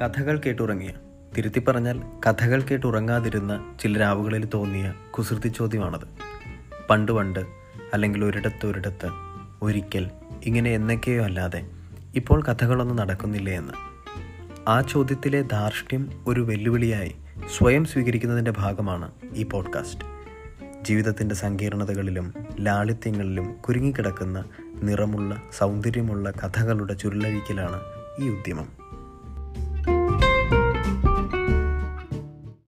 കഥകൾ കേട്ടുറങ്ങിയ തിരുത്തി പറഞ്ഞാൽ കഥകൾ കേട്ടുറങ്ങാതിരുന്ന ചില രാവുകളിൽ തോന്നിയ കുസൃതി ചോദ്യമാണത്. പണ്ട് പണ്ട് അല്ലെങ്കിൽ ഒരിടത്ത് ഒരിടത്ത് ഒരിക്കൽ ഇങ്ങനെ എന്നൊക്കെയോ അല്ലാതെ ഇപ്പോൾ കഥകളൊന്നും നടക്കുന്നില്ലേ എന്ന്. ആ ചോദ്യത്തിലെ ധാർഷ്ട്യം ഒരു വെല്ലുവിളിയായി സ്വയം സ്വീകരിക്കുന്നതിന്റെ ഭാഗമാണ് ഈ പോഡ്കാസ്റ്റ്. ജീവിതത്തിന്റെ സങ്കീർണതകളിലും ലാളിത്യങ്ങളിലും കുരുങ്ങിക്കിടക്കുന്ന നിറമുള്ള സൗന്ദര്യമുള്ള കഥകളുടെ ചുരുളഴിക്കലാണ് ഈ ഉദ്യമം.